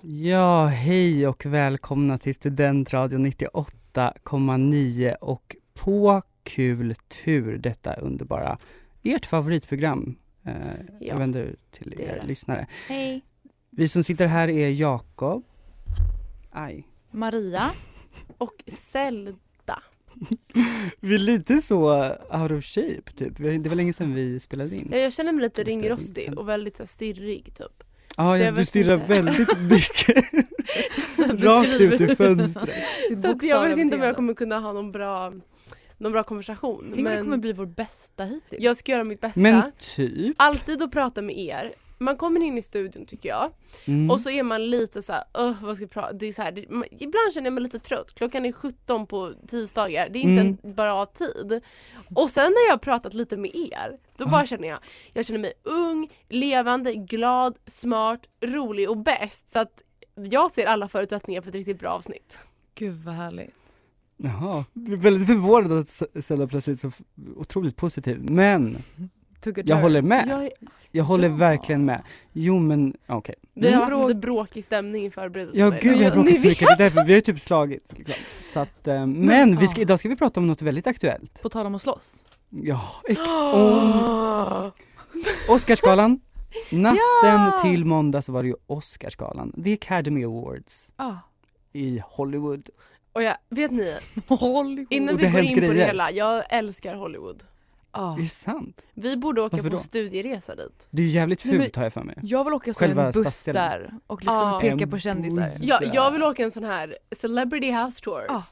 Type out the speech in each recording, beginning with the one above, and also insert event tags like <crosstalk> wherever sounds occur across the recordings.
Ja, hej och välkomna till Studentradion 98,9 och på kul tur detta underbara, ert favoritprogram. Eh, Ja, jag vänder till er det. lyssnare. Hej! Vi som sitter här är Jakob. Aj. Maria. Och Zelda. <laughs> Vi är lite så out of shape typ. Det var länge sedan vi spelade in. Ja, jag känner mig lite ringrostig och väldigt så stirrig typ. Ja, jag, jag du stirrar inte. väldigt <laughs> mycket rakt ut ur fönstret. Så jag vet inte om jag kommer kunna ha någon bra, någon bra konversation. Tänk om det men kommer bli vår bästa hittills. jag ska göra mitt bästa. Men typ. Alltid att prata med er. Man kommer in i studion tycker jag Mm. och så är man lite så här, "Åh, vad ska jag prata? Det är så här, det, man, ibland känner jag mig lite trött. Klockan är 17 på tisdagar. Det är inte Mm. en bra tid. Och sen när jag har pratat lite med er, då bara känner jag, jag känner mig ung, levande, glad, smart, rolig och bäst. Så att jag ser alla förutsättningar för ett riktigt bra avsnitt. Gud vad härligt. Jaha, väldigt förvånad att S- Zelda plötsligt så otroligt positiv. Men jag håller med. Jag, Jag håller Ja. verkligen med. Jo men okej. vi har Mm. haft lite bråkig stämning i förberedelserna. Ja gud vi har bråkat så mycket, det är därför vi har typ slagit. Liksom. Så att, eh, men vi ska, idag ska vi prata om något väldigt aktuellt. På tal om att slåss. Ja, ex <gasps> om Oscarsgalan. <laughs> Natten Ja! till måndag så var det ju Oscarsgalan, The Academy Awards Ah. i Hollywood. Och jag, vet ni, <laughs> Hollywood. innan Och vi går in på det grejer. hela, jag älskar Hollywood. Ah. Är det sant? Vi borde åka Varför på då? studieresa dit. Det är jävligt Nej, fult har jag för mig. Jag vill åka så Själva en buss stadsdelen. där och liksom Ah. peka på kändisar. buss. Jag, vill åka en sån här celebrity house tours. Ah.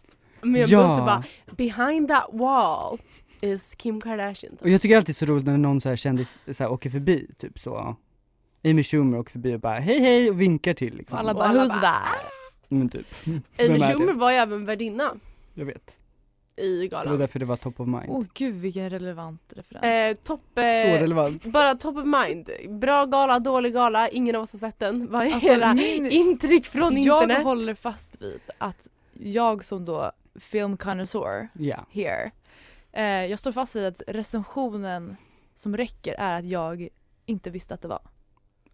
Med en Ja. buss och bara behind that wall is Kim Kardashian. Och jag tycker alltid så roligt när någon så här kändis så här, åker förbi, typ så Amy Schumer åker förbi och bara hej hej och vinkar till liksom. Och alla Och bara alla who's bara, that? Men typ, Amy? Schumer var ju även värdinna jag vet. i Det var galan. därför det var top of mind. Åh gud vilken relevant referens. Eh, topp, så eh, relevant. bara top of mind. Bra gala, dålig gala, ingen av oss har sett den. Vad är Alltså, era min- intryck från jag internet? håller fast vid att jag som då film connoisseur Ja. here, eh, jag står fast vid att recensionen som räcker är att jag inte visste att det var.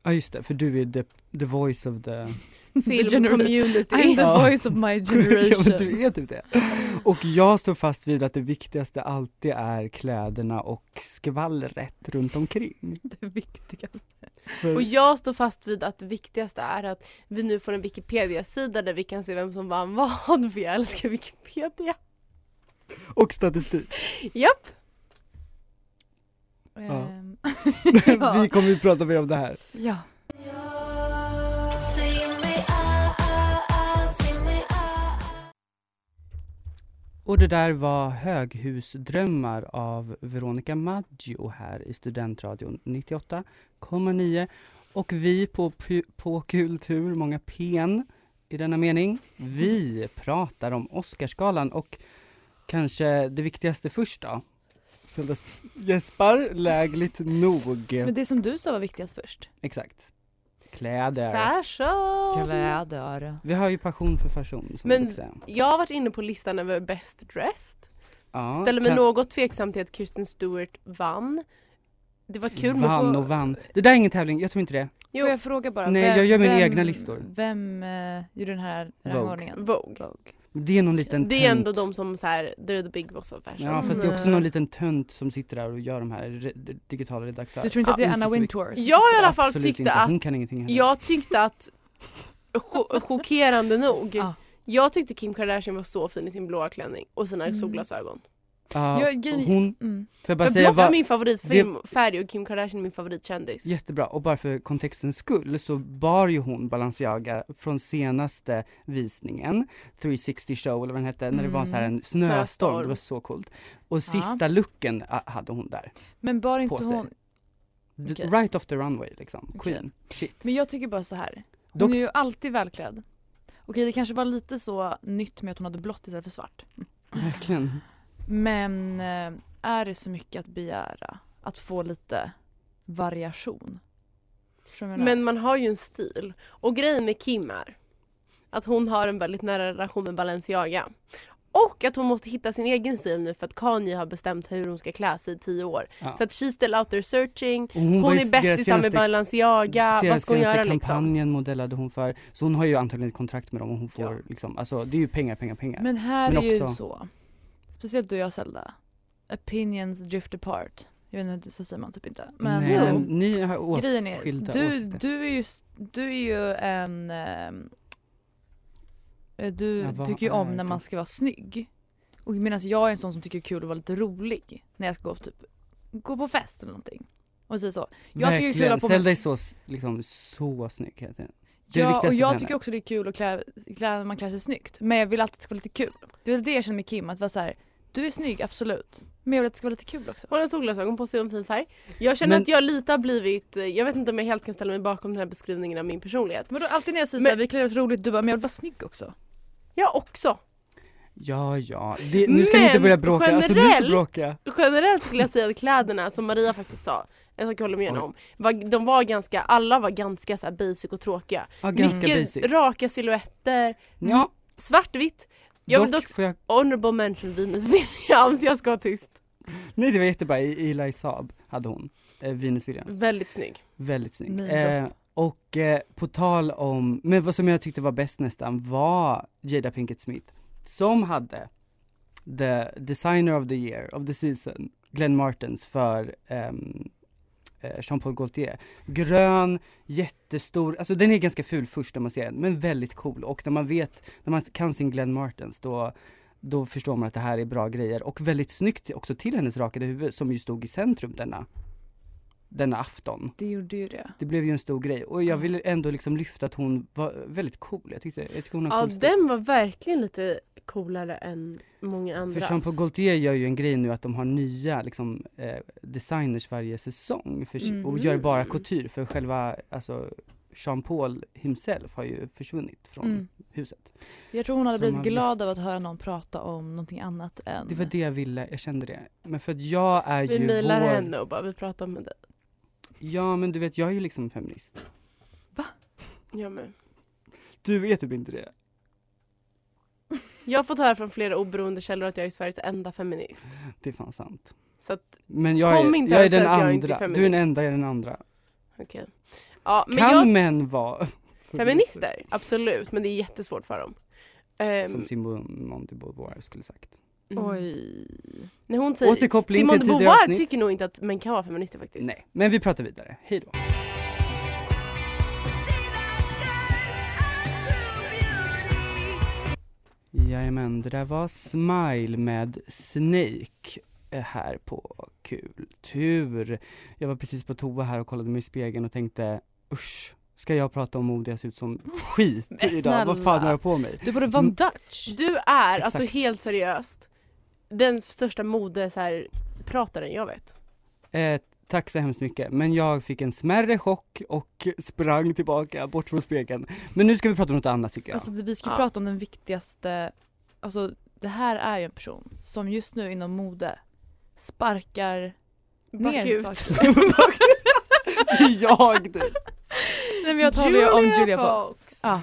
Ja just det, för du är the, the voice of the... <laughs> Film gener- community. I'm the Ja. voice of my <laughs> ja generation. men du är typ det. Och jag står fast vid att det viktigaste alltid är kläderna och skvallret runt omkring. <laughs> det viktigaste. För, Och jag står fast vid att det viktigaste är att vi nu får en Wikipedia-sida där vi kan se vem som vann vad, för jag älskar Wikipedia. och statistik. Japp! Ehm, Vi <laughs> ja. kommer ju prata mer om det här. ja. Och det där var Höghusdrömmar av Veronica Maggio här i Studentradion 98,9. Och vi på, på Kultur, många pen i denna mening, vi pratar om Oscarsgalan och kanske det viktigaste först då. Zelda gäspar lägligt nog. Men det som du sa var viktigast först. Exakt. Kläder. Fashion! Kläder. Vi har ju passion för fashion som Men- jag har varit inne på listan över best dressed. Ja, Ställer mig kan- något tveksam till att Kristen Stewart vann. Det var kul men vann få- och vann. Det där är ingen tävling, jag tror inte det. Jo, Får jag fråga bara? Nej, jag gör mina vem, egna listor. Vem eh, gjorde den här Vogue. rangordningen? Vogue. Vogue. Det är någon liten Det är tönt. ändå de som så här, they're the big boss of fashion. Ja fast det är också någon liten tönt som sitter där och gör de här re- digitala redaktörer. Du tror inte att det är Ja, Anna. Wintour? Jag i alla fall Absolut tyckte inte. att- Hon kan ingenting heller. Jag tyckte att, cho- <laughs> chockerande nog, Ja. jag tyckte Kim Kardashian var så fin i sin blåa klänning och sina Mm. solglasögon. Ja, Jag- hon, Mm. jag bara För säga, blått är min favoritfärg och Kim Kardashian är min favoritkändis. jättebra och bara för kontextens skull så bar ju hon Balenciaga från senaste visningen 360 show eller vad den hette, när det var så här en snöstorm, Snöstorm. det var så coolt. Och sista looken ah, hade hon där. Men bara På inte hon. Okej. Right off the runway liksom, Okej. queen, shit. Men jag tycker bara så här. Hon Dock- är ju alltid välklädd. Okej det kanske var lite så nytt med att hon hade blått istället för svart. Verkligen. Men eh, är det så mycket att begära? Att få lite variation? Men man har ju en stil. Och grejen med Kim är att hon har en väldigt nära relation med Balenciaga. Och att hon måste hitta sin egen stil nu för att Kanye har bestämt hur hon ska klä sig i tio år. Ja. Så att she's still out there searching. Och hon, Hon, ju är bästisar med Balenciaga. Vad ska hon göra liksom? kampanjen modellade hon för, så hon har ju antagligen ett kontrakt med dem och hon får Ja. liksom, alltså det är ju pengar, pengar, pengar. Men här Men är ju också- så. Speciellt du och jag Zelda. Opinions drift apart. Jag vet inte, så säger man typ inte. Men, Nej, men ni har grejen är, du, åsikter. du är ju, du är ju en... eh, du Ja, vad tycker ju om när man ska vara snygg. Och medan jag är en sån som tycker det är kul att vara lite rolig. När jag ska gå, typ, gå på fest eller någonting. Och säga så. Jag tycker det är kul Verkligen, att på Zelda är så, liksom, så snygg hela tiden. Ja, och jag tycker också det är kul att klä, klä, man klär sig snyggt. Men jag vill alltid att det ska vara lite kul. Det är väl det jag känner med Kim, att vara så här, du är snygg absolut. Men jag vill att det ska vara lite kul också. Hon har solglasögon på sig och en fin färg. Jag känner Men- att jag lite har blivit, jag vet inte om jag helt kan ställa mig bakom den här beskrivningen av min personlighet. Men då alltid när jag säger Men- såhär, vi klär oss roligt, du bara, men jag vill vara snygg också. Jag också. Ja, ja. Det, nu ska ni inte Men börja bråka, alltså ni är så generellt- bråkiga. Generellt skulle jag säga att kläderna, som Maria faktiskt sa, en sak jag håller med henne om, var, de var ganska, alla var ganska så här basic och tråkiga. Ja, ganska Mycket basic. raka silhuetter, Ja, svartvitt. Jag vill dock, dock jag... honorable mention Venus Williams, jag ska vara tyst. Nej det var jättebra, I- Eli Saab hade hon, eh, Venus Williams. Väldigt snygg. Väldigt snygg. Eh, och eh, på tal om, men vad som jag tyckte var bäst nästan var Jada Pinkett Smith som hade the designer of the year, of the season, Glenn Martens för eh, Eh, Jean-Paul Gaultier. Grön, jättestor, alltså den är ganska ful först när man ser den, men väldigt cool. Och när man vet, när man kan sin Glenn Martens då då förstår man att det här är bra grejer. Och väldigt snyggt också till hennes rakade huvud som ju stod i centrum denna, denna afton. Det gjorde ju det. Det blev ju en stor grej och jag Ja. vill ändå liksom lyfta att hon var väldigt cool. Jag tyckte, jag tyckte hon har Ja cool den var verkligen lite coolare än många andra. För Jean-Paul Gaultier gör ju en grej nu att de har nya liksom, eh, designers varje säsong för, si- och gör bara couture för själva, alltså Jean-Paul himself har ju försvunnit från Mm. huset. Jag tror hon hade blivit glad av att höra någon prata om någonting annat än... Det var det jag ville, jag kände det. Men för att jag är Vi ju mejlar vår... henne och bara vi pratar med dig. Ja men du vet jag är ju liksom feminist. Jag med. Du vet typ inte det. Jag har fått höra från flera oberoende källor att jag är Sveriges enda feminist. Det är fan sant. Så att, Men jag Kom är, inte jag är den att jag inte är andra. Du är den enda, jag är den andra. okej. Ja men kan jag, män vara feminister, absolut men det är jättesvårt för dem. Ehm, Som Simone de Beauvoir skulle sagt. Mm. Oj. När hon säger, Återkoppling Simone till Beauvoir avsnitt. tycker nog inte att män kan vara feminister faktiskt. Nej, men vi pratar vidare. Hej då. Jajamän, det där var Smile med Snake eh, här på Kultur. Jag var precis på toa här och kollade mig i spegeln och tänkte usch, ska jag prata om mode? Jag ser ut som skit idag. Vad fan har jag på mig? Du borde vara en Mm. Dutch. Du är, alltså Exakt. helt seriöst, den största mode så här, prataren jag vet. Eh, tack så hemskt mycket, men jag fick en smärre chock och sprang tillbaka bort från spegeln. Men nu ska vi prata om något annat tycker jag. Alltså vi ska Ja. prata om den viktigaste, alltså det här är ju en person som just nu inom mode sparkar ner Bakut. saker. <laughs> det är jag det. Nej men jag talar ju om Julia Fox. Fox. Ja.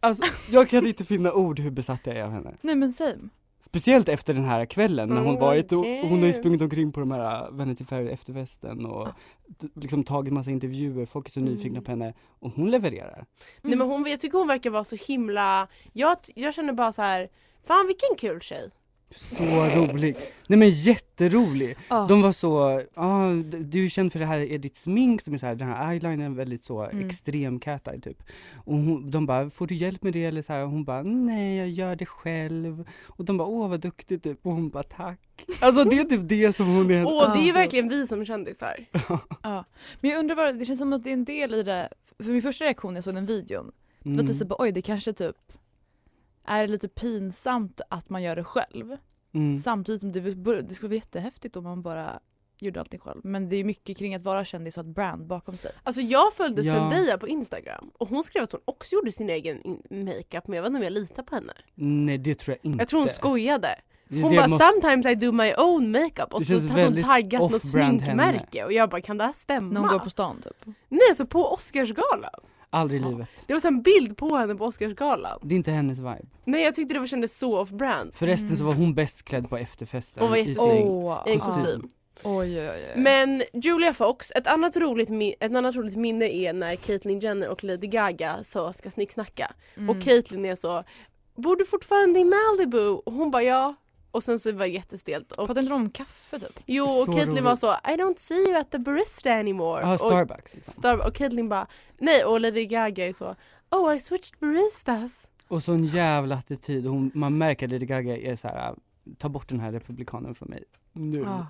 Alltså, jag kan inte finna ord hur besatt jag är av henne. Nej men same. Speciellt efter den här kvällen när hon Oh, varit och hon har ju sprungit omkring på de här äh, Vanity Fair efterfesten och d- liksom tagit massa intervjuer, folk är så nyfikna Mm. på henne och hon levererar. Nej men hon, jag tycker hon verkar vara så himla, jag, jag känner bara så här. fan vilken kul tjej. Så rolig! Nej men jätterolig! Ja. De var så, ah, du är känd för det här, är ditt smink som är så här, den här eyelinern väldigt så Mm. extrem cat eye typ. Och hon, de bara, får du hjälp med det eller så här? Och hon bara, nej jag gör det själv. Och de bara, åh vad duktig typ. Och hon bara, tack. Alltså det är typ det som hon är. Åh det är ju alltså, verkligen vi som kändisar. <laughs> Ja. Men jag undrar vad, det känns som att det är en del i det, för min första reaktion när jag såg den videon var Mm. typ så bara, oj det kanske typ är lite pinsamt att man gör det själv. Mm. Samtidigt som det, det skulle vara jättehäftigt om man bara gjorde allting själv. Men det är mycket kring att vara kändis och ha ett brand bakom sig. Alltså jag följde Ja. Zendaya på Instagram och hon skrev att hon också gjorde sin egen makeup men jag vet inte om jag litar på henne. Nej det tror jag inte. Jag tror hon skojade. Det- Hon det bara måste- sometimes I do my own makeup och Det så känns hade hon väldigt taggat något off-brand sminkmärke och jag bara kan det här stämma? När hon går på stan typ. Nej så på Oscarsgalan. Aldrig i livet. Det var så en bild på henne på Oscarsgalan. Det är inte hennes vibe. Nej jag tyckte det var, kändes så off-brand. Förresten så Mm. var hon bäst klädd på efterfesten. Hon var i jättesnygg. sin- en ja. kostym. Oj, oj, oj. Men Julia Fox, ett annat, roligt, ett annat roligt minne är när Caitlyn Jenner och Lady Gaga så ska snicksnacka. Mm. Och Caitlyn är så, bor du fortfarande i Malibu? Och hon bara ja. Och sen så var det jättestelt. Och, Pratade inte om kaffe typ? jo, Så och Caitlyn var så, I don't see you at the barista anymore. Ja, och, Starbucks liksom. Och Caitlyn bara, nej och Lady Gaga är så, oh I switched baristas. Och så en jävla attityd. Hon, man märker att Lady Gaga är så här. ta bort den här republikanen från mig. Nu. Ja.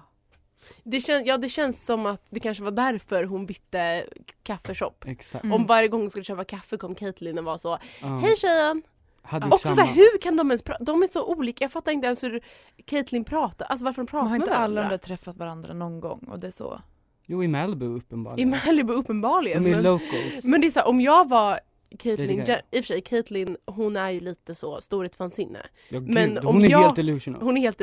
Det, kän- ja, det känns som att det kanske var därför hon bytte kaffeshop. Exakt. Mm. Om varje gång hon skulle köpa kaffe kom Caitlyn och var så, Ja. hej tjejen! Hade Också samma- såhär, hur kan de ens prata? De är så olika, jag fattar inte ens hur Caitlyn pratar, alltså varför de pratar Men har med inte alla varandra. de träffat varandra någon gång och det är så? Jo i Malibu I uppenbarligen. Malibu uppenbarligen. De är Men, locals. men det är såhär, om jag var Lady Caitlyn, i och för sig Caitlyn hon är ju lite så storhetsvansinne. ja, gud, men hon om är jag- helt delusional. Hon är helt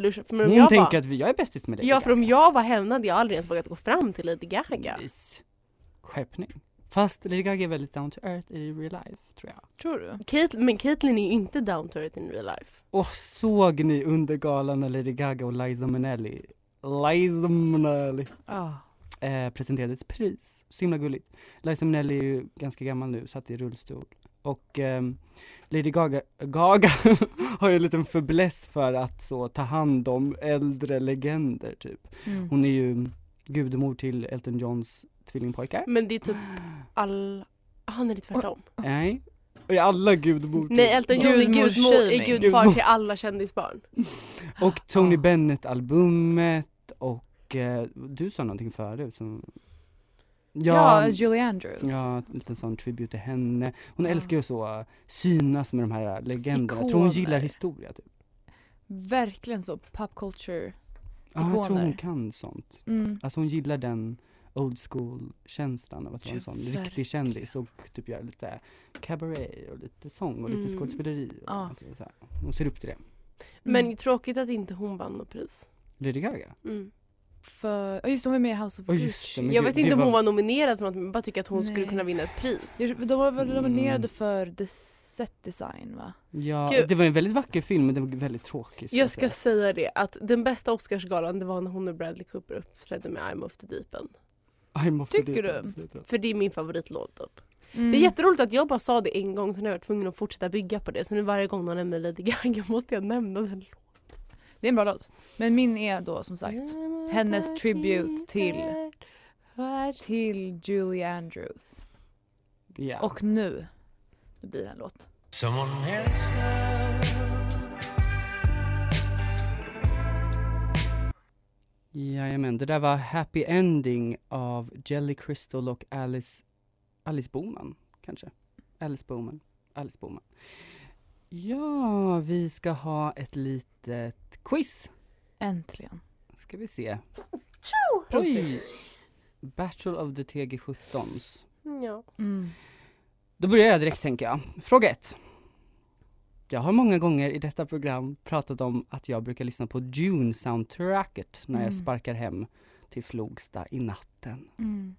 om Hon jag tänker var, att vi, jag är bästis med dig. Ja för om jag var henne hade jag aldrig ens vågat gå fram till Lady Gaga. Vis. Skärpning. Fast Lady Gaga är väldigt down to earth i real life tror jag. Tror du? Kate, men Caitlyn är ju inte down to earth in real life. Och såg ni under galan när Lady Gaga och Liza Minnelli, Liza Minnelli Ja. eh, presenterade ett pris. Så himla gulligt. Liza Minnelli är ju ganska gammal nu, satt i rullstol. Och ehm, Lady Gaga, Gaga <laughs> har ju en liten fäbless för att så ta hand om äldre legender typ. Mm. Hon är ju gudmor till Elton Johns tvillingpojkar. Men det är typ all... Det är tvärtom. Nej. Och är alla gudmor till Nej Elton John är, gudmor, är gudfar Gudmor. till alla kändisbarn. <laughs> Och Tony Ah. Bennett albumet och eh, du sa någonting förut som Ja, Julie Andrews. Ja, en liten sån tribute till henne. Hon Ja. älskar ju så synas med de här legenderna. Jag tror hon Ikoner. gillar historia typ. Verkligen så, pop culture. Ja, jag tror hon Ikoner. kan sånt. Mm. Alltså hon gillar den old school känslan av att vara en sån verkligen. riktig kändis och typ göra lite cabaret och lite sång och lite Mm. skådespeleri. Och, Ja. alltså, så här. Hon ser upp till det. Men Mm. tråkigt att inte hon vann något pris. Lady Gaga? Mm. För, ja just det, hon var med i House of Gucci. just det, men Jag vet inte om hon var- nominerad för något men jag bara tycker att hon skulle Nej. kunna vinna ett pris. De var väl nominerade Mm. för the set design va? Ja, Gud. det var en väldigt vacker film men den var väldigt tråkig. Jag ska säga. säga det att den bästa Oscarsgalan det var när hon och Bradley Cooper uppträdde med I'm off the deep end. I'm off the Tycker deep du? För det är min favoritlåt typ. Mm. Det är jätteroligt att jag bara sa det en gång sen har jag varit tvungen att fortsätta bygga på det. Så nu varje gång någon nämner Lady Gaga <laughs> måste jag nämna den Det är en bra låt. Men min är då som sagt hennes tribute till- till Julie Andrews. Ja. Och nu, nu blir det en låt. Jajamän, det där var Happy Ending av Jelly Crystal och Alice, Alice Boman, kanske? Alice Boman, Alice Boman. Ja, vi ska ha ett litet quiz, Äntligen. ska vi se. Oj! Battle of the TG17s. Ja. Mm. Då börjar jag direkt tänker jag. Fråga ett. Jag har många gånger i detta program pratat om att jag brukar lyssna på Dune soundtracket när jag Mm. sparkar hem till Flogsta i natten. Mm.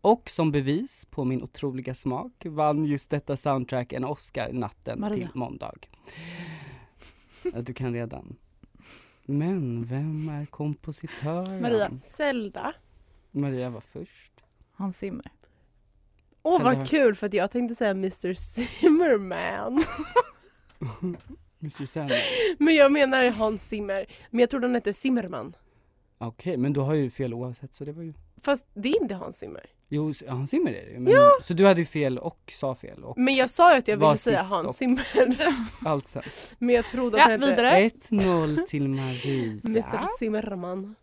Och som bevis på min otroliga smak vann just detta soundtrack en Oscar natten Maria. till måndag. Ja, du kan redan. Men vem är kompositören? Maria. Zelda. Maria var först. Hans Zimmer. Åh Zelda. vad kul för jag tänkte säga Mr Zimmerman. <laughs> <laughs> Mr Sandman. Men jag menar Hans Zimmer. Men jag trodde han hette Zimmerman. Okej, men du har ju fel oavsett så det var ju Fast det är inte Hans Zimmer. Jo, Hans Zimmer är det ju. Men, Så du hade ju fel och sa fel och Men jag sa ju att jag Var ville säga sist Hans Zimmer. <laughs> allt sen. Men jag trodde Ja, att han hette vidare. 1-0 till Maria. Mr Zimmerman.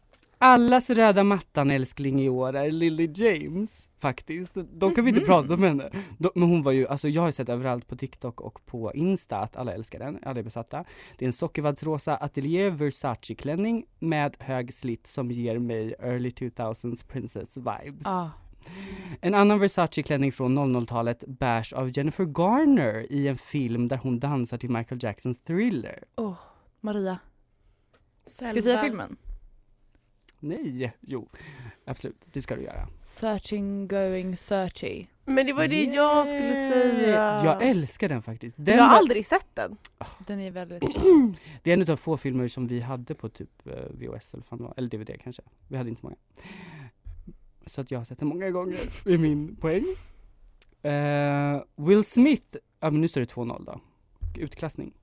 Allas röda mattan älskling i år är Lily James faktiskt. De kan vi inte prata om henne. De, men hon var ju, alltså jag har sett överallt på TikTok och på Insta att alla älskar den, alla är besatta. Det är en sockervaddsrosa Atelier Versace klänning med hög slitt som ger mig early 2000s princess vibes. Ah. En annan Versace klänning från 00-talet bärs av Jennifer Garner i en film där hon dansar till Michael Jacksons Thriller. Oh, Maria. Ska jag säga filmen? Nej, jo, absolut, det ska du göra. 13 going 30. Men det var det jag skulle säga. Jag älskar den faktiskt. Den jag har var- aldrig sett den. Den är väldigt <clears throat> Det är en av få filmer som vi hade på typ eh, VHS eller, fan eller DVD kanske. Vi hade inte så många. Så att jag har sett den många gånger, <laughs> är min poäng. Eh, Will Smith, ja men nu står det 2-0 då. Utklassning.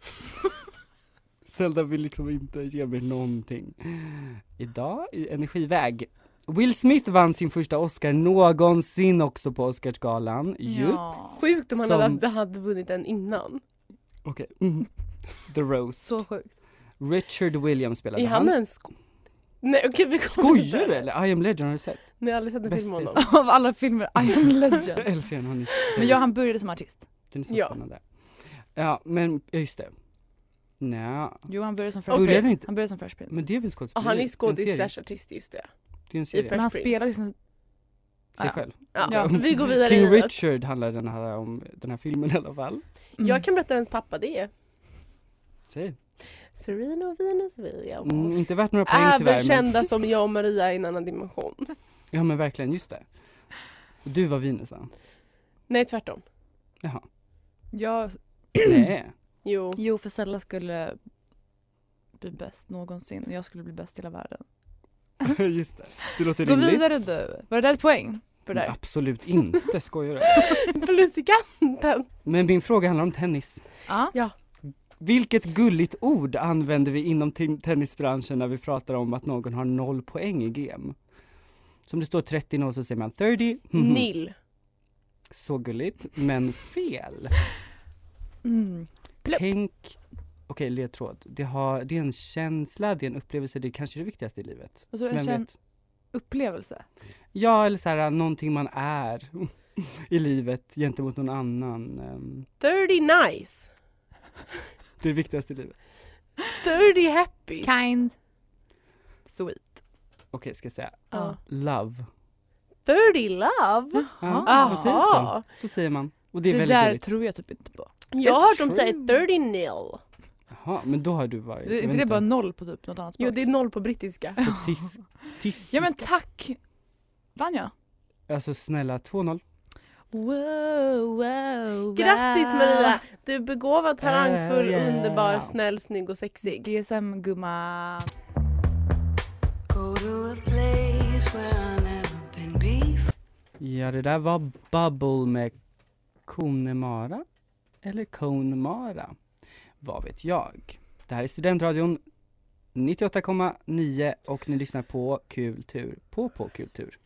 <laughs> Zelda vill liksom inte ge mig någonting. Idag i Energiväg. Will Smith vann sin första Oscar någonsin också på Oscarsgalan. Ja. Sjukt om han Som- hade, hade vunnit den innan. Okej. Mm. The Rose. Så sjukt. Richard Williams spelade Är han en sko... Nej okej vi kommer Skojar du eller? I am legend har du sett? Nej jag har aldrig sett en film med Bästis. honom. Av alla filmer, I am <laughs> legend. Jag älskar den, har ni Men ja, han började som artist. Den är så Ja. spännande. Ja men just det. Nej, Jo, han började som Fresh Började Prince. Han började som Fresh Prince. men det är väl Ja, skådespeleri? han är skådis slash artist just det. Det är en serie. Men han spelar liksom... Sig själv. Ja, Ja. Vi går vidare King. Richard handlar den här om, den här filmen i alla fall. Mm. Jag kan berätta vems pappa det är. Säg. Serena och Venus Williams. Mm, inte värt några poäng tyvärr. Även Men, kända som jag och Maria i en annan dimension. ja men verkligen, just det. Du var Venus va? Nej tvärtom. Jaha. Jag, Nej. Jo. jo, för Sella skulle bli bäst någonsin och jag skulle bli bäst i hela världen. <laughs> just det. Det låter Gå rimligt. vidare du. Var det där ett poäng? För det där? Absolut inte, skojar du? <laughs> Plus i kanten. Men min fråga handlar om tennis. Ja. Vilket gulligt ord använder vi inom tennisbranschen när vi pratar om att någon har noll poäng i game? Som det står 30-0 så säger man 30. mhm. Nil. Så gulligt, men fel. Mm. Plupp. Tänk, okej ledtråd. Det, har, det är en känsla, det är en upplevelse, det är kanske det viktigaste i livet. Och så en vet? upplevelse. Ja, eller så här, någonting man är <laughs> i livet gentemot någon annan. ehm, 30 nice. Det är viktigaste i livet. 30 happy. Kind. Sweet. Okej, ska jag säga Ja. love. 30 love. Ja, vad sägs så? Så säger man. Och det är Det, väldigt där gulligt. tror jag typ inte på. Jag har hört dem säga true. 30 nil. Jaha, men då har du varit. Det, är inte det bara noll på typ något annat språk? Jo det är noll på brittiska. på tis, tis, <laughs> Ja men tack! Vann jag? Alltså snälla, 2-0. Wow, wow, Grattis Maria! Du är begåvad, talangfull, Yeah. underbar, snäll, snygg och sexig. GSM gumma. Go to a place where I've never been before. Ja, det där var Bubble med Connemara. Eller Connemara. Vad vet jag? Det här är Studentradion 98,9 och ni lyssnar på Kultur på På Kultur.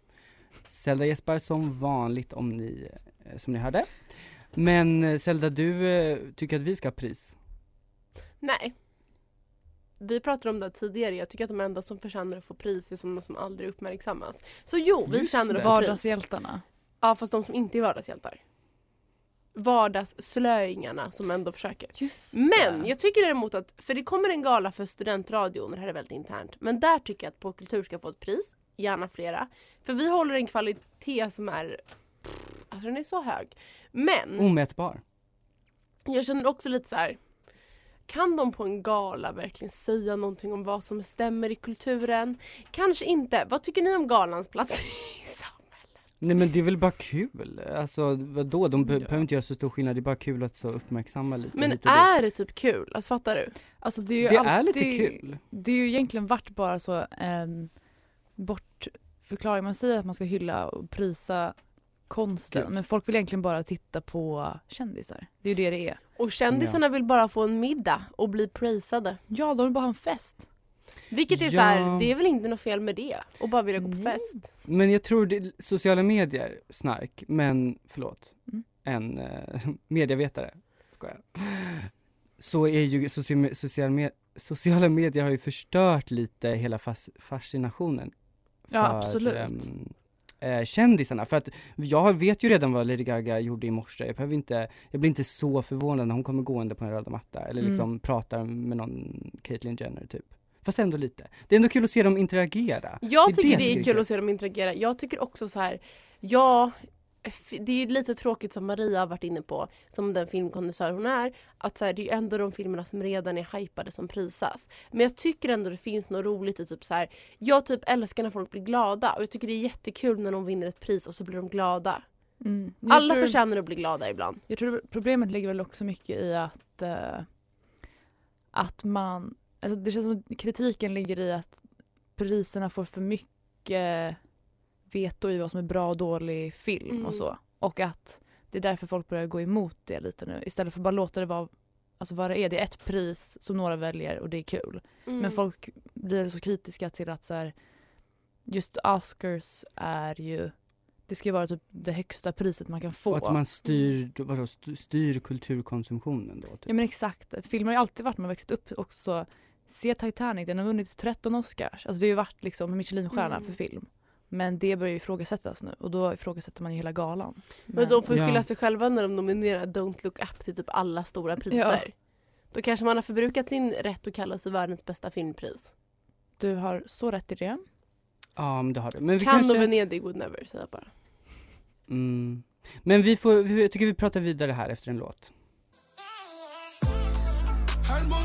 Zelda Jesper som vanligt om ni, eh, som ni hörde. Men eh, Zelda, du eh, tycker att vi ska ha pris? Nej. Vi pratade om det tidigare, jag tycker att de enda som förtjänar att få pris är sådana som aldrig uppmärksammas. Så jo, vi Just förtjänar att få pris. Vardagshjältarna. Ja, fast de som inte är vardagshjältar. Vardagsslöingarna som ändå försöker. Men jag tycker däremot att, för det kommer en gala för studentradion, det här är väldigt internt, men där tycker jag att På Kultur ska få ett pris, gärna flera. För vi håller en kvalitet som är, alltså den är så hög. Men Omätbar. jag känner också lite så här. Kan de på en gala verkligen säga någonting om vad som stämmer i kulturen? Kanske inte. Vad tycker ni om galans plats i? <laughs> Nej men det är väl bara kul, alltså vadå, de be- Ja. behöver inte göra så stor skillnad, det är bara kul att så uppmärksamma lite Men dit. är det typ kul? Alltså fattar du? Alltså det är ju Det alltid, är lite kul. Det är ju egentligen varit bara så en bortförklaring. Man säger att man ska hylla och prisa konsten Gud. men folk vill egentligen bara titta på kändisar. Det är ju det det är. Och kändisarna vill bara få en middag och bli prisade. Ja, de vill bara ha en fest. Vilket är Ja. så här, det är väl inte något fel med det? Och bara vilja gå på fest. Men jag tror det sociala medier, snark, men förlåt, Mm. en eh, <laughs> medievetare, skojar. Så är ju social, social med, sociala medier har ju förstört lite hela fas, fascinationen för Ja, absolut. ehm, eh, kändisarna. För att jag vet ju redan vad Lady Gaga gjorde i morse, jag, behöver inte, jag blir inte så förvånad när hon kommer gående på en röda matta eller Mm. liksom pratar med någon Caitlyn Jenner typ. Fast ändå lite. Det är ändå kul att se dem interagera. Jag Det är tycker det är tycker är kul att se dem interagera. Jag tycker också så här, ja, det är ju lite tråkigt som Maria har varit inne på, som den filmkondensör hon är, att så här, det är ju ändå de filmerna som redan är hypade som prisas. Men jag tycker ändå det finns något roligt i typ så här, jag typ älskar när folk blir glada och jag tycker det är jättekul när de vinner ett pris och så blir de glada. Mm. Alla tror- förtjänar att bli glada ibland. Jag tror problemet ligger väl också mycket i att, eh, att man, alltså det känns som att kritiken ligger i att priserna får för mycket veto i vad som är bra och dålig film Mm. och så. Och att det är därför folk börjar gå emot det lite nu istället för att bara låta det vara Alltså vad det är, det är ett pris som några väljer och det är kul. Mm. Men folk blir så kritiska till att så här, just Oscars är ju det ska ju vara typ det högsta priset man kan få. Och att man styr, vadå, st- styr kulturkonsumtionen då? Typ. Ja men exakt. Filmer har ju alltid varit, man har växt upp också. Se Titanic, den har vunnit 13 Oscars. Alltså det har ju varit liksom Michelinstjärna Mm. för film. Men det börjar ju ifrågasättas nu och då ifrågasätter man ju hela galan. Men de får ju Ja. skylla sig själva när de nominerar Don't Look Up till typ alla stora priser. Då kanske man har förbrukat sin rätt att kalla sig världens bästa filmpris. Du har så rätt i det. Ja men det har du. Men vi Cannes kanske... och Venedig would never, säger jag bara. Mm. Men vi får, vi, jag tycker vi pratar vidare här efter en låt. Har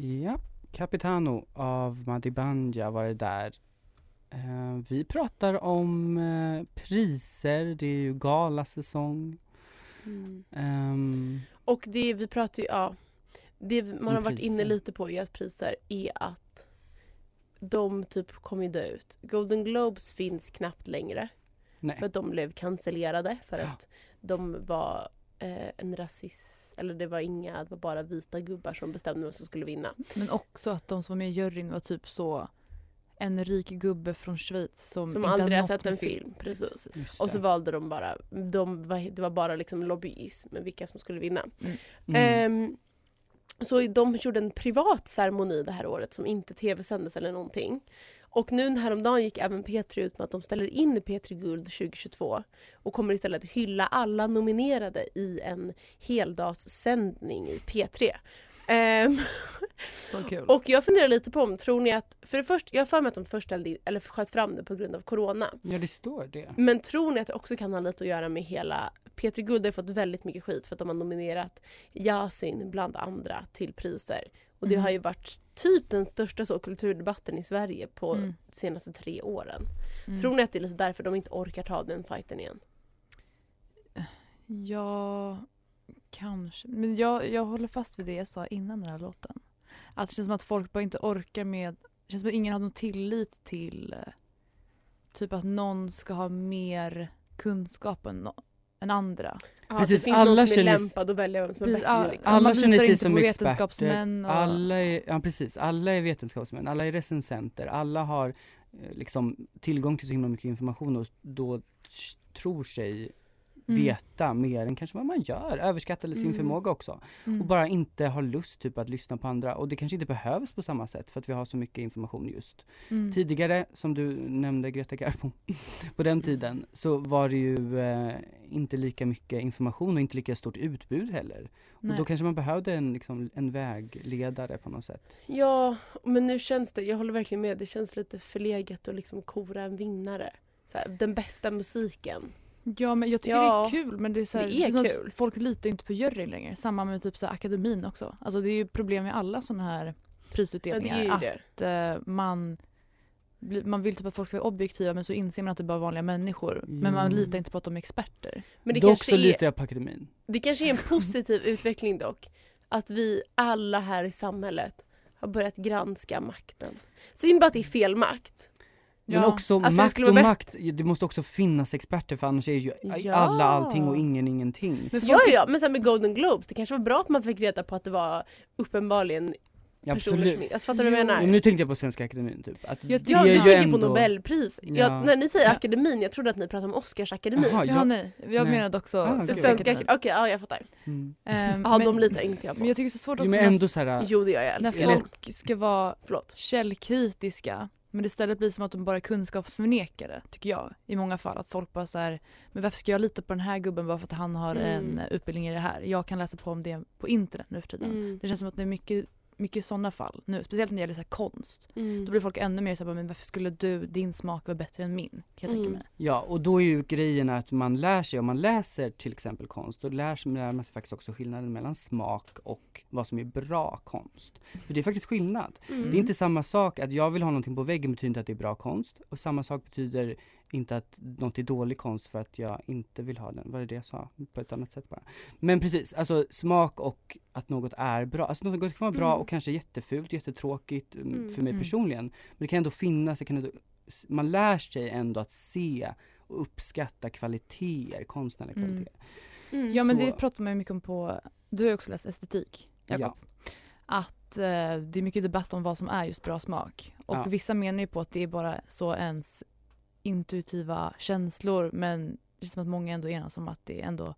Ja, Capitano av Madi Banja var det där. Eh, vi pratar om eh, priser, det är ju galasäsong. Ehm, Och det vi pratar ju, ja. Det man har varit inne priser. lite på i att priser är att de typ kommer ju dö ut. Golden Globes finns knappt längre. nej. För att de blev cancellerade för Ja. att de var eh, en rasist, eller det var inga, det var bara vita gubbar som bestämde vem som skulle vinna. Men också att de som var med i juryn var typ så en rik gubbe från Schweiz som, Som inte aldrig har sett en film, precis. Just Och så valde de bara, de, var- det var bara liksom lobbyism med vilka som skulle vinna. Mm. Ehm, så de gjorde en privat ceremoni det här året som inte tv-sändes eller någonting. Och nu häromdagen gick även P3 ut med att de ställer in P3 Guld 2022 och kommer istället hylla alla nominerade i en heldagssändning i P3. Ehm, Så kul. och jag funderar lite på om, tror ni att, för det första, jag har för mig att de först ställde eller sköt fram det på grund av Corona. Ja det står det. Men tror ni att det också kan ha lite att göra med hela P3 Guld har fått väldigt mycket skit för att de har nominerat Yasin bland andra till priser. Och det Mm. har ju varit typ den största så kulturdebatten i Sverige på Mm. de senaste tre åren. Mm. Tror ni att det är lite därför de inte orkar ta den fighten igen? Ja, kanske. Men jag, jag håller fast vid det jag sa innan den här låten. Att det känns som att folk bara inte orkar med... Det känns som att ingen har någon tillit till eh, typ att någon ska ha mer kunskap än, no- än andra. Ja, Precis, det finns alla någon som är känner- lämpad att välja vem som är bäst. all- liksom. Alla man känner sig inte som på experter. vetenskapsmän och- Alla är, ja precis, alla är vetenskapsmän, alla är recensenter, alla har eh, liksom tillgång till så himla mycket information och då tror sig Mm. veta mer än kanske vad man gör, överskattar sin Mm. förmåga också. Mm. Och bara inte har lust typ att lyssna på andra och det kanske inte behövs på samma sätt för att vi har så mycket information just. Mm. Tidigare, som du nämnde Greta Garbo, <laughs> på den tiden så var det ju eh, inte lika mycket information och inte lika stort utbud heller. Och Nej. då kanske man behövde en, liksom, en vägledare på något sätt. Ja, men nu känns det, jag håller verkligen med, det känns lite förlegat att liksom kora en vinnare. Här, den bästa musiken. Ja men jag tycker Ja, det är kul men det är, så här, det är att kul. folk litar inte på juryn längre. Samma med typ så här, akademin också. Alltså det är ju problem med alla sådana här prisutdelningar. Ja, det är ju att eh, man man vill typ att folk ska vara objektiva men så inser man att det bara är vanliga människor. Men man Mm. litar inte på att de är experter. Men det Dock så är, litar jag på akademin. det kanske är en positiv <laughs> utveckling dock. Att vi alla här i samhället har börjat granska makten. Synd bara att det är fel makt. Men Ja. också Alltså, makt och makt, det måste också finnas experter för annars är ju Ja. alla allting och ingen ingenting. Men folk Ja, är- ja, men sen med Golden Globes, det kanske var bra att man fick reda på att det var uppenbarligen Ja, personer absolut. som... Alltså, fattar du vad jag Jo. menar? Men nu tänkte jag på Svenska Akademin typ. Att Jag det Ja, du tänker ändå... på Nobelpris. Ja. Jag, när ni säger Ja. akademin, jag trodde att ni pratade om Oscarsakademin. Jaha, Ja, jag... nej. Jag nej. menade också Ah, Så okej. Svenska Akademin. okej, ja jag fattar. Mm. Ehm, Ja, men, de litar inte jag på. men jag tycker det är så svårt Jo också men när- ändå såhär, Jo det gör jag, när älskar det. folk ska vara Förlåt. källkritiska men det istället blir som att de bara är kunskapsförnekare tycker jag i många fall. Att folk bara så här, men varför ska jag lita på den här gubben bara för att han har Mm. en utbildning i det här? Jag kan läsa på om det på internet nu för tiden. Mm. Det känns som att det är mycket, mycket sådana fall nu, speciellt när det gäller så här konst. Mm. Då blir folk ännu mer såhär, men varför skulle du, din smak vara bättre än min? Kan jag tänka Mm. mig. ja och då är ju grejen att man lär sig, om man läser till exempel konst, då lär, lär man sig faktiskt också skillnaden mellan smak och vad som är bra konst. För det är faktiskt skillnad. Mm. Det är inte samma sak att jag vill ha någonting på väggen betyder inte att det är bra konst och samma sak betyder inte att något är dålig konst för att jag inte vill ha den. Vad är det jag sa? På ett annat sätt bara. Men precis, alltså smak och att något är bra. Alltså något kan vara bra Mm. och kanske jättefult, jättetråkigt mm. Mm. för mig Mm. personligen. Men det kan ändå finnas, det kan ändå, man lär sig ändå att se och uppskatta kvaliteter, konstnärliga Mm. kvaliteter. Mm. Ja men det pratar man ju mycket om på, du har ju också läst estetik Jakob. Ja. Att eh, det är mycket debatt om vad som är just bra smak. Och Ja. vissa menar ju på att det är bara så ens intuitiva känslor men det känns som att många ändå enas om att det är ändå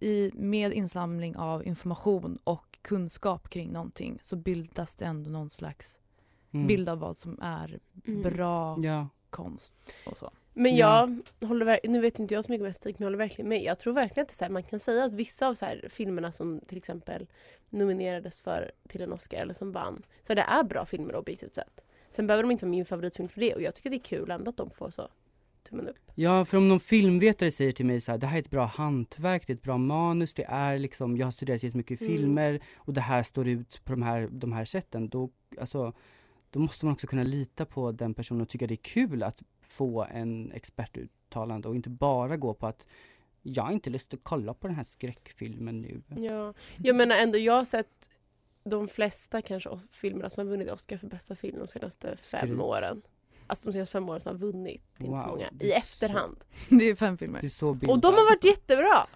i, med insamling av information och kunskap kring någonting så bildas det ändå någon slags Mm. bild av vad som är Mm. bra Ja. konst och så. Men Ja. jag håller ver- nu vet inte jag så mycket om estetik men jag håller verkligen med. Jag tror verkligen att det är så här, man kan säga att vissa av så här filmerna som till exempel nominerades för till en Oscar eller som vann, så det är bra filmer objektivt sett. Sen behöver de inte vara min favoritfilm för det och jag tycker det är kul ändå att de får så tummen upp. Ja, för om någon filmvetare säger till mig så här, det här är ett bra hantverk, det är ett bra manus, det är liksom, jag har studerat jättemycket Mm. filmer och det här står ut på de här, de här sätten, då, alltså, då måste man också kunna lita på den personen och tycka det är kul att få en expertuttalande och inte bara gå på att jag har inte lust att kolla på den här skräckfilmen nu. Ja. Jag menar ändå, jag har sett de flesta kanske filmerna som har vunnit Oscar för bästa film de senaste fem Skryt. åren. Alltså de senaste fem åren som har vunnit. Det är inte så Wow, många. I efterhand. <laughs> Det är fem filmer. Det är så Och de har varit jättebra!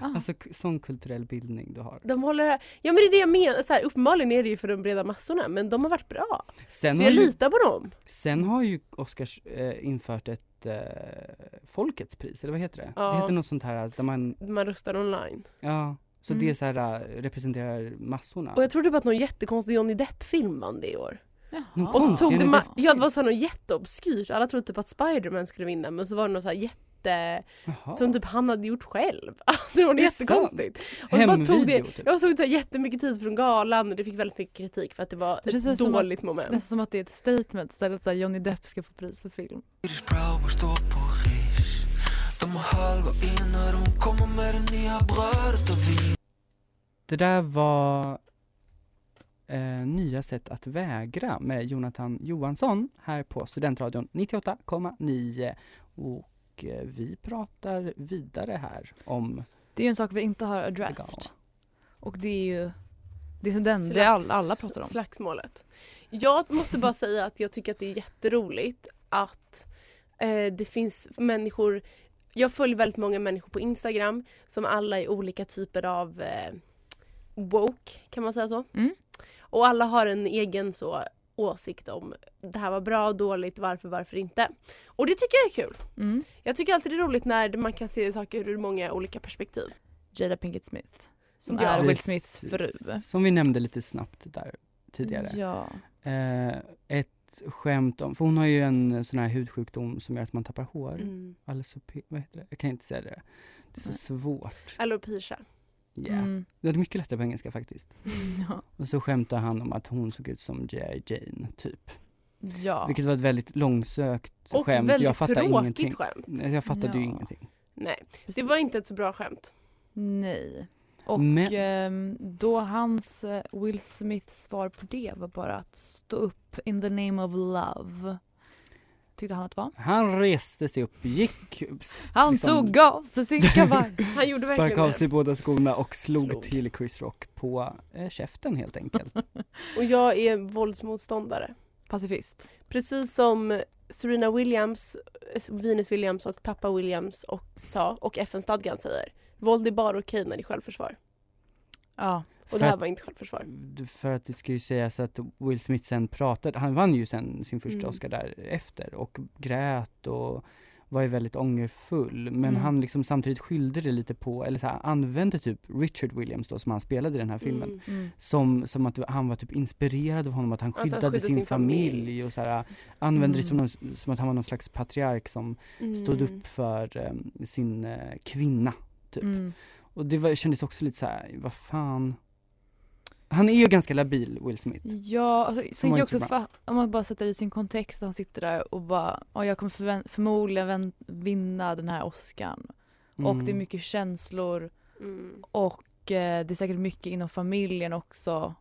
Ah. Alltså sån kulturell bildning du har. De håller, ja men det är det jag menar, så här, uppenbarligen är det ju för de breda massorna men de har varit bra. Sen så jag ju, litar på dem. sen har ju Oscars eh, infört ett eh, Folkets pris, eller vad heter det? Ja. Det heter något sånt här där man Man röstar online. Ja, så Mm. det så här, äh, representerar massorna. Och jag trodde bara att någon jättekonstig Johnny Depp-film vann det i år. Någon Och så tog det, ma- ja, det var så här något jätteobskyrt. Alla trodde typ att Spiderman skulle vinna men så var det något så här jätte Jaha. som typ han hade gjort själv. <laughs> Alltså det var Det är jättekonstigt. Och så bara tog det, typ. jag såg så här jättemycket tid från galan och det fick väldigt mycket kritik för att det var Det ett dåligt moment. Nästan som att det är ett statement istället här Johnny Depp ska få pris för film. Det Det där var eh, nya sätt att vägra med Jonathan Johansson här på Studentradion 98,9 och eh, vi pratar vidare här om Det är ju en sak vi inte har addressed. Och det är ju det är som den, det all, alla pratar om. Slagsmålet. Jag måste bara säga att jag tycker att det är jätteroligt att eh, det finns människor jag följer väldigt många människor på Instagram som alla är olika typer av eh, woke, kan man säga så? Mm. Och alla har en egen så åsikt om det här var bra, dåligt, varför, varför inte. Och det tycker jag är kul. Mm. Jag tycker alltid det är roligt när man kan se saker ur många olika perspektiv. Jada Pinkett Smith. Som Ja. är Will. Smiths fru. Som vi nämnde lite snabbt där tidigare. Ja. Eh, ett skämt om, för hon har ju en sån här hudsjukdom som gör att man tappar hår. Mm. Alopecia, vad heter det? Jag kan inte säga det. Det är så Nej. svårt. Alopecia. Yeah. Mm. Det är mycket lättare på engelska faktiskt. <laughs> ja. Och så skämtar han om att hon såg ut som G.I. Jane, typ. ja. Vilket var ett väldigt långsökt Och skämt. väldigt jag fattar tråkigt ingenting. skämt. Jag fattade ju Ja. ingenting. Nej, det Precis. var inte ett så bra skämt. Nej. Och Men- ehm, då hans eh, Will Smiths svar på det var bara att stå upp in the name of love. Tyckte han att det var. Han reste sig upp, gick, Han Liksom- tog av sig sin <laughs> kavaj. Han gjorde sparkade verkligen av det. sig båda skorna och slog, Slog. till Chris Rock på eh, käften helt enkelt. <laughs> Och jag är våldsmotståndare. Pacifist. Precis som Serena Williams, eh, Venus Williams och pappa Williams och sa och FN-stadgan säger. Våld är bara okej när det är självförsvar. Ja. Och För det här att- var inte självförsvar. För att det ska ju sägas att Will Smith sen pratade, han vann ju sen sin första Mm. Oscar därefter och grät och var ju väldigt ångerfull. Men Mm. han liksom samtidigt skyllde det lite på, eller så här, använde typ Richard Williams då som han spelade i den här filmen. Mm. Mm. Som, som att han var typ inspirerad av honom, att han Alltså, han skyddade skyddade sin, sin familj. familj. och så här, använde det som, Mm. någon, som att han var någon slags patriark som stod Mm. upp för em, sin eh, kvinna. Typ. Mm. Och det var, kändes också lite så här, vad fan. Han är ju ganska labil, Will Smith. Ja, alltså, sen kan jag också fa- om man bara sätter det i sin kontext, han sitter där och bara, "Ja, jag kommer förvän- förmodligen vän- vinna den här Oscarn. Och det är Mm. mycket känslor Mm. och eh, det är säkert mycket inom familjen också.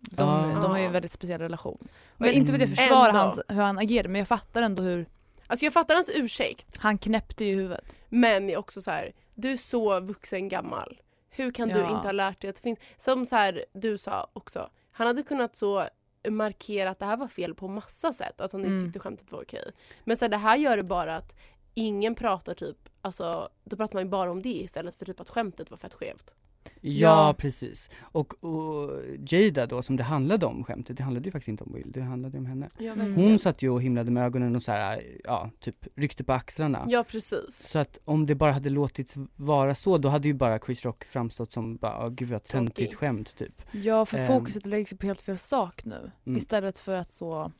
De, Ja. de har ju en väldigt speciell relation. Och Men inte vill jag försvara ändå. hans, hur han agerade men jag fattar ändå hur Alltså jag fattar hans ursäkt. han knäppte ju huvudet. Men jag är också så här, du är så vuxen gammal. Hur kan du Ja. inte ha lärt dig att det finns, som så här, du sa också, han hade kunnat så markera att det här var fel på massa sätt, att han inte Mm. tyckte skämtet var okej. Men så här, det här gör det bara att ingen pratar typ, alltså då pratar man ju bara om det istället för typ att skämtet var fett skevt. Ja, Ja. precis. Och, och Jada då, som det handlade om skämtet, det handlade ju faktiskt inte om Will, det handlade ju om henne. Ja, Mm. Hon satt ju och himlade med ögonen och så här, ja, typ ryckte på axlarna. ja precis. Så att om det bara hade låtits vara så, då hade ju bara Chris Rock framstått som bara, åh gud vad töntigt skämt typ. Ja för Ehm. fokuset läggs ju på helt fel sak nu. Mm. Istället för att så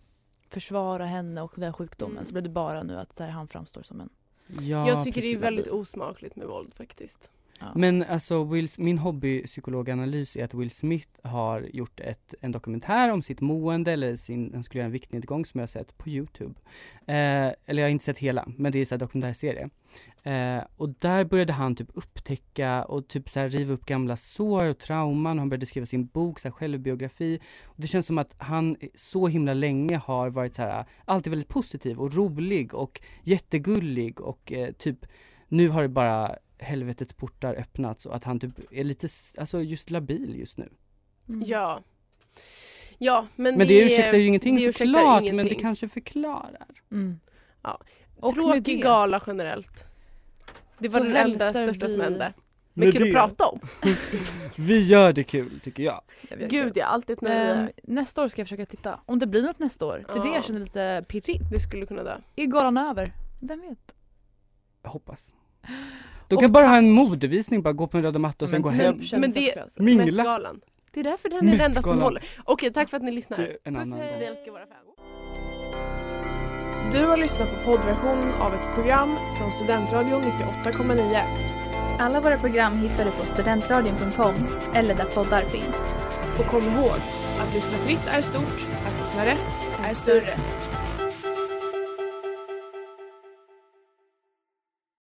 försvara henne och den sjukdomen Mm. så blir det bara nu att så här, han framstår som en Ja, jag tycker det är precis. väldigt osmakligt med våld faktiskt ja. Men alltså Will, min hobbypsykologanalys är att Will Smith har gjort ett, en dokumentär om sitt mående eller sin, han skulle göra en viktnedgång som jag har sett på Youtube. Eh, eller jag har inte sett hela, men det är en dokumentärserie. Eh, och där började han typ upptäcka och typ så här riva upp gamla sår och trauman, han började skriva sin bok, så här självbiografi. Och det känns som att han så himla länge har varit så här, alltid väldigt positiv och rolig och jättegullig och eh, typ nu har det bara helvetets portar öppnats och att han typ är lite, alltså just labil just nu. Mm. Ja. Ja men, Men det ursäktar ju ingenting det ursäktar såklart, men det ingenting. kanske förklarar. Mm. Ja. Och Tråkig det- gala generellt. Det var Så det enda största som vi- hände. Men kul att prata om. <laughs> Vi gör det kul tycker jag. Jag Gud inte. ja, alltid ett Ehm, nöje. nästa år ska jag försöka titta. Om det blir något nästa år. Det är det Ja. jag känner lite pirrigt. Det skulle kunna dö. Är galan över? Vem vet? Jag hoppas. <gasps> <laughs> Du Och kan bara ha en modevisning, bara gå på en röda matta och sen Men gå typ hem. känns men det- alltså. Mingla. Met-galan. Det är därför den är det enda som håller. Okej, tack för att ni lyssnar. Puss, hej. Vi älskar våra fans. Du har lyssnat på poddversion av ett program från Studentradion 98,9. Alla våra program hittar du på studentradion.com eller där poddar finns. Och kom ihåg, att lyssna fritt är stort, att lyssna rätt är större.